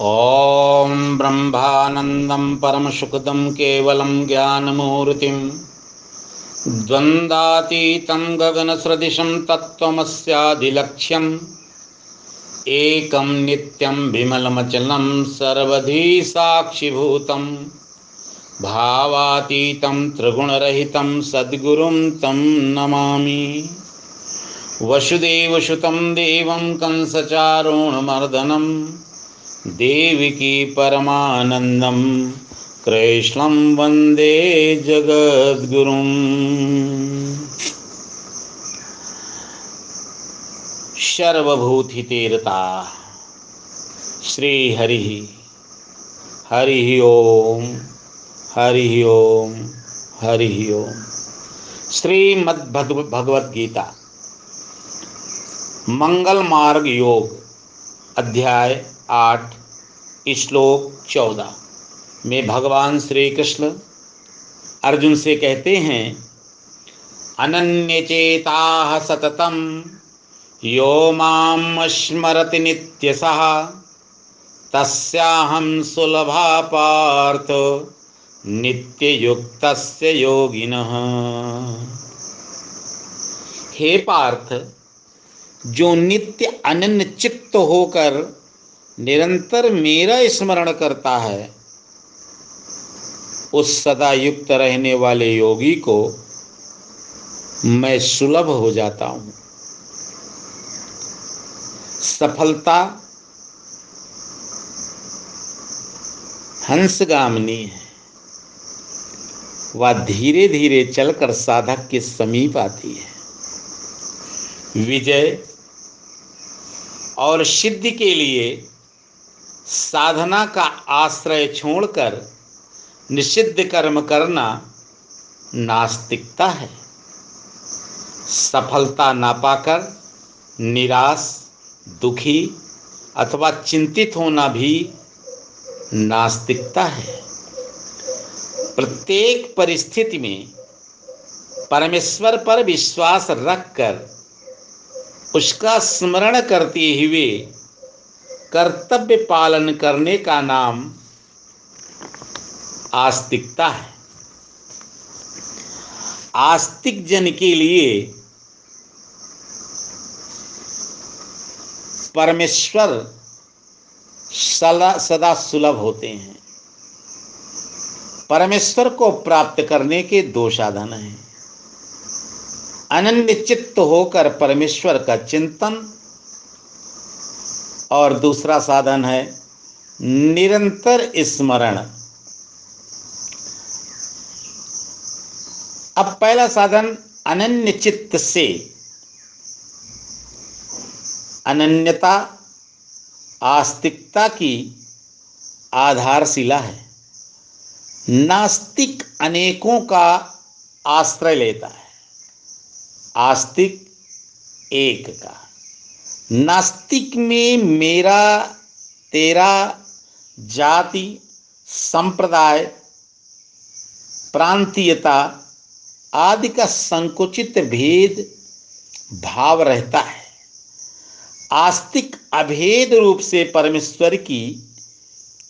ॐ ब्रह्मानन्दं परमसुखदं केवलं ज्ञानमूर्तिं द्वन्द्वातीतं गगनसदृशं तत्त्वमस्यादिलक्ष्यम् एकं नित्यं विमलमचलं सर्वधी साक्षिभूतं भावातीतं त्रिगुणरहितं सद्गुरुं तं नमामि। वसुदेवसुतं देवं कंसचारोणमर्दनं देविकी परमानन्दं कृष्णं वंदे जगद्गुरुम्। हरि ओम हरि ओम हरि ओम। श्रीमद्भगवद गीता मंगल मार्ग योग, अध्याय आठ, श्लोक चौदह। में भगवान श्री कृष्ण अर्जुन से कहते हैं अनन्य चेता सततम, यो माँ स्मरति नित्यसः तस्याहं सुलभा पार्थ नित्ययुक्तस्य योगिनः। हे पार्थ, जो नित्य अनन्य चित्त होकर निरंतर मेरा स्मरण करता है, उस सदा युक्त रहने वाले योगी को मैं सुलभ हो जाता हूँ। सफलता हंसगामनी है, वह धीरे धीरे चलकर साधक के समीप आती है। विजय और सिद्धि के लिए साधना का आश्रय छोड़कर निषिद्ध कर्म करना नास्तिकता है। सफलता ना पाकर निराश, दुखी अथवा चिंतित होना भी नास्तिकता है। प्रत्येक परिस्थिति में परमेश्वर पर विश्वास रखकर उसका स्मरण करते हुए कर्तव्य पालन करने का नाम आस्तिकता है। आस्तिक जन के लिए परमेश्वर सदा सदा सुलभ होते हैं। परमेश्वर को प्राप्त करने के दो साधन हैं। अनन्य चित्त होकर परमेश्वर का चिंतन और दूसरा साधन है निरंतर स्मरण। अब पहला साधन अनन्य चित्त से। अनन्यता, आस्तिकता की आधारशिला है। नास्तिक अनेकों का आश्रय लेता है। आस्तिक एक का। नास्तिक में मेरा, तेरा जाति, संप्रदाय, प्रांतीयता आदि का संकुचित भेद, भाव रहता है। आस्तिक अभेद रूप से परमेश्वर की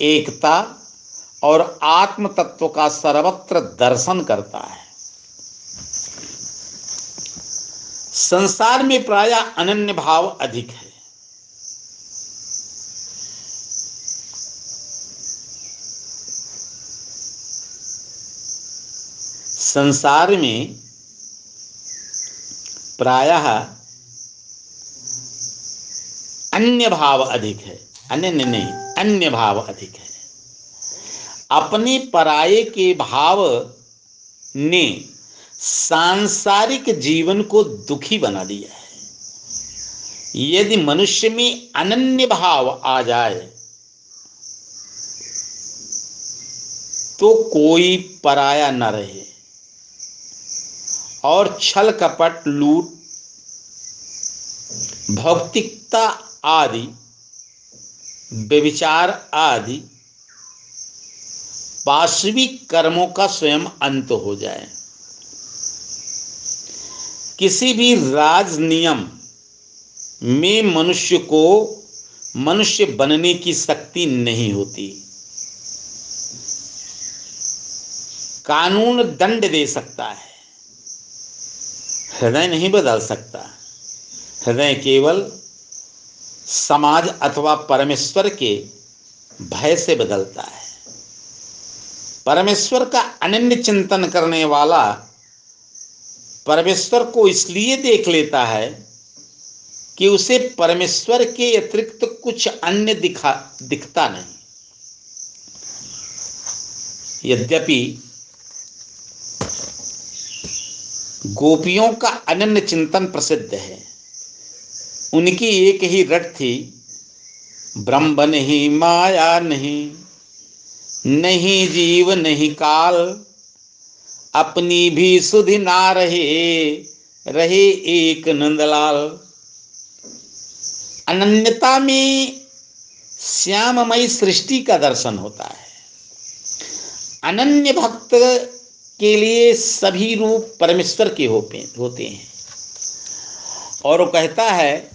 एकता और आत्म तत्व का सर्वत्र दर्शन करता है। संसार में प्राय अनन्य भाव अधिक है। संसार में प्रायः अन्य भाव अधिक है। अन्य नहीं अन्य भाव अधिक है। अपने पराये के भाव ने सांसारिक जीवन को दुखी बना दिया है। यदि मनुष्य में अनन्य भाव आ जाए तो कोई पराया न रहे और छल कपट, लूट, भौतिकता आदि, व्यविचार आदि पार्श्विक कर्मों का स्वयं अंत हो जाए। किसी भी राज नियम में मनुष्य को मनुष्य बनने की शक्ति नहीं होती। कानून दंड दे सकता है। हृदय नहीं बदल सकता। हृदय केवल समाज अथवा परमेश्वर के भय से बदलता है। परमेश्वर का अनन्य चिंतन करने वाला परमेश्वर को इसलिए देख लेता है कि उसे परमेश्वर के अतिरिक्त कुछ अन्य दिखा, दिखता नहीं। यद्यपि गोपियों का अनन्य चिंतन प्रसिद्ध है। उनकी एक ही रट थी, ब्रह्म नहीं माया नहीं नहीं जीव, नहीं काल अपनी भी सुधि ना रहे रहे एक नंदलाल। अनन्यता में श्याममयी सृष्टि का दर्शन होता है। अनन्य भक्त के लिए सभी रूप परमेश्वर के होते हैं। और वो कहता है,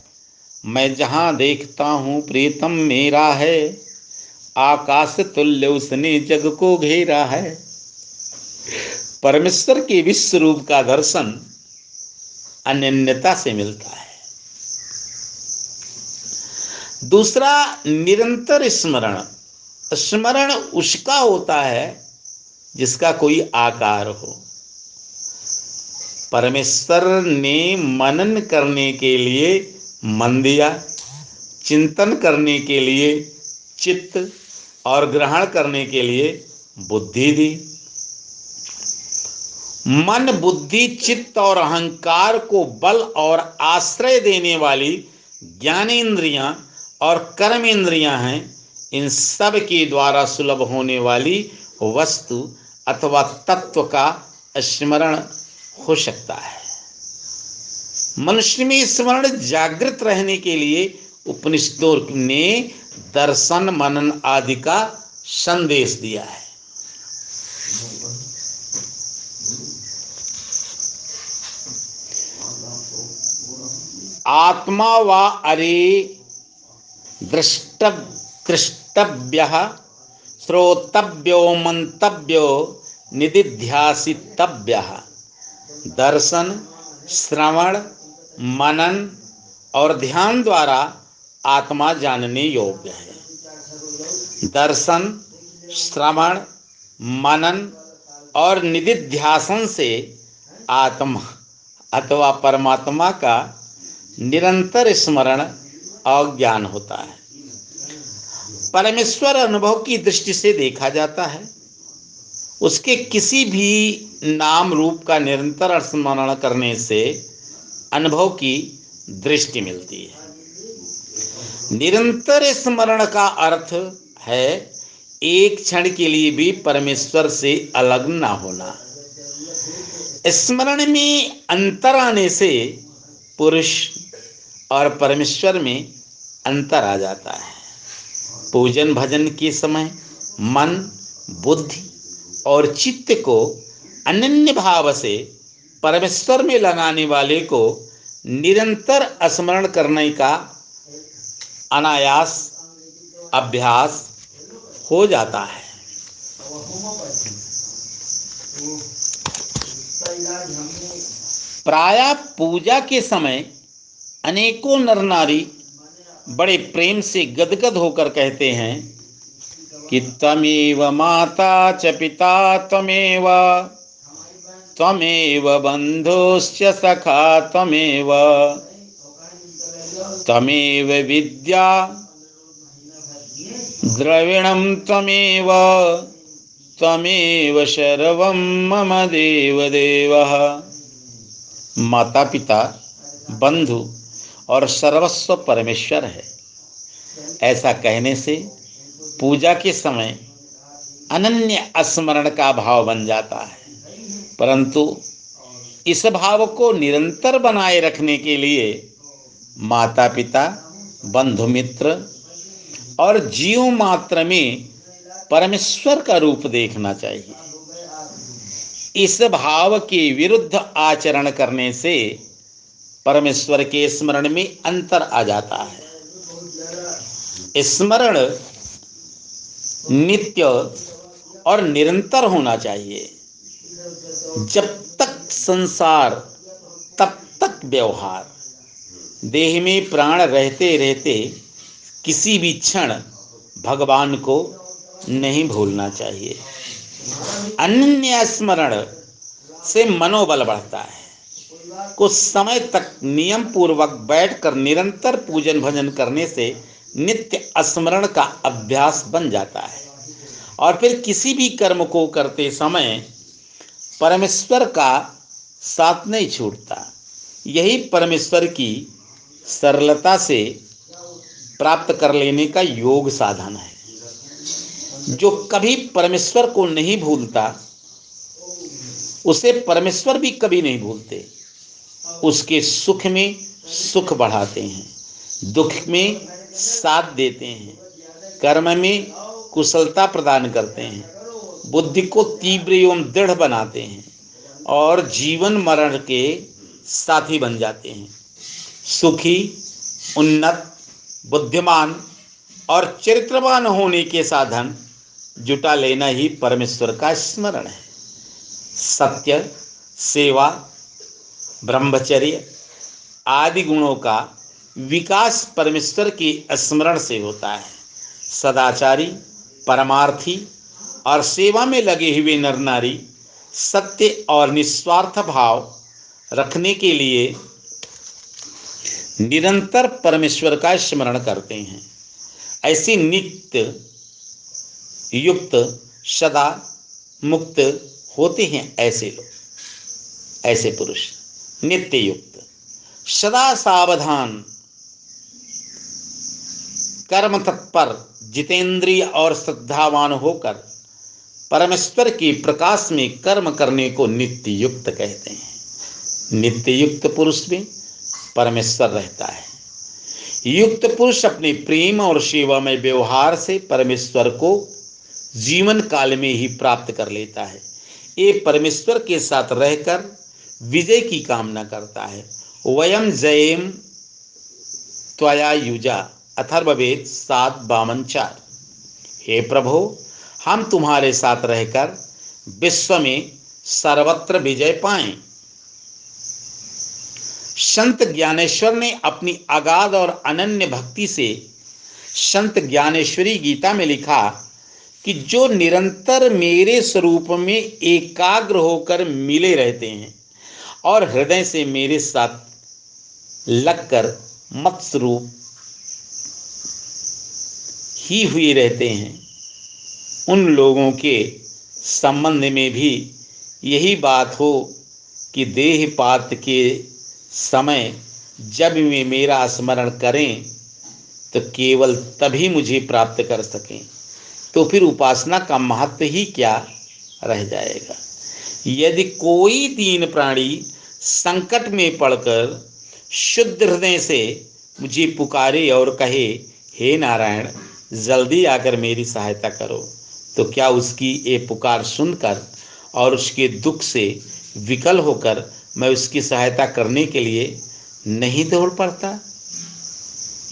मैं जहाँ देखता हूँ प्रीतम मेरा है, आकाश तुल्य उसने जग को घेरा है। परमेश्वर के विश्व रूप का दर्शन अनन्यता से मिलता है। दूसरा, निरंतर स्मरण। स्मरण उसका होता है जिसका कोई आकार हो। परमेश्वर ने मनन करने के लिए मन दिया, चिंतन करने के लिए चित्त, और ग्रहण करने के लिए बुद्धि दी। मन, बुद्धि, चित्त और अहंकार को बल और आश्रय देने वाली ज्ञानेन्द्रियाँ और कर्म कर्मेंद्रियाँ हैं, इन सब के द्वारा सुलभ होने वाली वस्तु अथवा तत्व का स्मरण हो सकता है। मनुष्य में स्मरण जागृत रहने के लिए उपनिषदों ने दर्शन, मनन आदि का संदेश दिया है। आत्मा व अरे दृष्ट दृष्टव्य श्रोतव्यो मंतव्यो निधिध्यासितव्य दर्शन, श्रवण, मनन और ध्यान द्वारा आत्मा जानने योग्य है। दर्शन, श्रवण, मनन और निधिध्यासन से आत्मा अथवा परमात्मा का निरंतर स्मरण और ज्ञान होता है। परमेश्वर अनुभव की दृष्टि से देखा जाता है। उसके किसी भी नाम रूप का निरंतर स्मरण करने से अनुभव की दृष्टि मिलती है। निरंतर स्मरण का अर्थ है, एक क्षण के लिए भी परमेश्वर से अलग ना होना। स्मरण में अंतर आने से पुरुष और परमेश्वर में अंतर आ जाता है। पूजन भजन के समय मन, बुद्धि और चित्त को अनन्य भाव से परमेश्वर में लगाने वाले को निरंतर स्मरण करने का अनायास, अभ्यास हो जाता है। प्राय पूजा के समय अनेकों नर नारी बड़े प्रेम से गदगद होकर कहते हैं कि तमेव माता च पिता तमेव तमेव बंधुश्च सखा तमेव तमेव विद्या द्रविणं तमेव तमेव सर्वं मम देव देवः माता पिता बंधु और सर्वस्व परमेश्वर है। ऐसा कहने से पूजा के समय अनन्य स्मरण का भाव बन जाता है। परंतु इस भाव को निरंतर बनाए रखने के लिए माता पिता बंधु मित्र और जीव मात्र में परमेश्वर का रूप देखना चाहिए। इस भाव के विरुद्ध आचरण करने से परमेश्वर के स्मरण में अंतर आ जाता है। स्मरण नित्य और निरंतर होना चाहिए। जब तक संसार, तब तक व्यवहार। देह में प्राण रहते रहते किसी भी क्षण भगवान को नहीं भूलना चाहिए। अन्य स्मरण से मनोबल बढ़ता है। कुछ समय तक नियम पूर्वक बैठकर निरंतर पूजन भजन करने से नित्य स्मरण का अभ्यास बन जाता है। और फिर किसी भी कर्म को करते समय परमेश्वर का साथ नहीं छूटता। यही परमेश्वर की सरलता से प्राप्त कर लेने का योग साधन है। जो कभी परमेश्वर को नहीं भूलता, उसे परमेश्वर भी कभी नहीं भूलते। उसके सुख में सुख बढ़ाते हैं, दुख में साथ देते हैं, कर्म में कुशलता प्रदान करते हैं, बुद्धि को तीव्र एवं दृढ़ बनाते हैं और जीवन मरण के साथी बन जाते हैं। सुखी, उन्नत, बुद्धिमान और चरित्रवान होने के साधन जुटा लेना ही परमेश्वर का स्मरण है। सत्य, सेवा ब्रह्मचर्य आदि गुणों का विकास परमेश्वर के स्मरण से होता है। सदाचारी, परमार्थी और सेवा में लगे हुए नर नारी सत्य और निस्वार्थ भाव रखने के लिए निरंतर परमेश्वर का स्मरण करते हैं। ऐसे नित्य, युक्त, सदा मुक्त होते हैं ऐसे लोग, ऐसे पुरुष। नित्य युक्त सदा सावधान। कर्म तत्पर, जितेंद्रिय और श्रद्धावान होकर परमेश्वर के प्रकाश में कर्म करने को नित्य युक्त कहते हैं। नित्य युक्त पुरुष में परमेश्वर रहता है। युक्त पुरुष अपने प्रेम और सेवा में व्यवहार से परमेश्वर को जीवन काल में ही प्राप्त कर लेता है। ये परमेश्वर के साथ रहकर विजय की कामना करता है। वयम जयम त्वया युजा, अथर्ववेद सात बावन चार। हे प्रभु, हम तुम्हारे साथ रहकर विश्व में सर्वत्र विजय पाएँ। संत ज्ञानेश्वर ने अपनी अगाध और अनन्य भक्ति से संत ज्ञानेश्वरी गीता में लिखा कि जो निरंतर मेरे स्वरूप में एकाग्र होकर मिले रहते हैं और हृदय से मेरे साथ लगकर मत स्वरूप ही हुए रहते हैं। उन लोगों के संबंध में भी यही बात हो कि देह पात के समय जब वे मेरा स्मरण करें तो केवल तभी मुझे प्राप्त कर सकें। तो फिर उपासना का महत्व ही क्या रह जाएगा? यदि कोई दीन प्राणी संकट में पड़कर शुद्ध हृदय से मुझे पुकारे और कहे, हे नारायण, जल्दी आकर मेरी सहायता करो। तो क्या उसकी ये पुकार सुनकर और उसके दुख से विकल होकर मैं उसकी सहायता करने के लिए नहीं दौड़ पड़ता?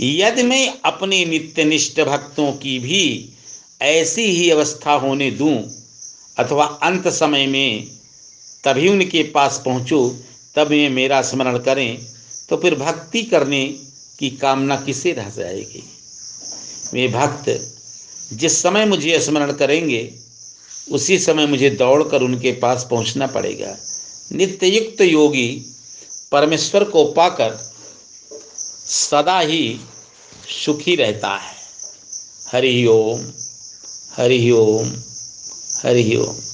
यदि मैं अपने नित्यनिष्ठ भक्तों की भी ऐसी ही अवस्था होने दूँ अथवा अंत समय में तभी उनके पास पहुंचूं, तब ये मेरा स्मरण करें तो फिर भक्ति करने की कामना किसे रह जाएगी? वे भक्त, जिस समय मुझे स्मरण करेंगे, उसी समय मुझे दौड़कर उनके पास पहुँचना पड़ेगा। नित्ययुक्त योगी परमेश्वर को पाकर सदा ही सुखी रहता है। हरि ओम हरि ओम हरि ओम।